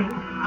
nothing.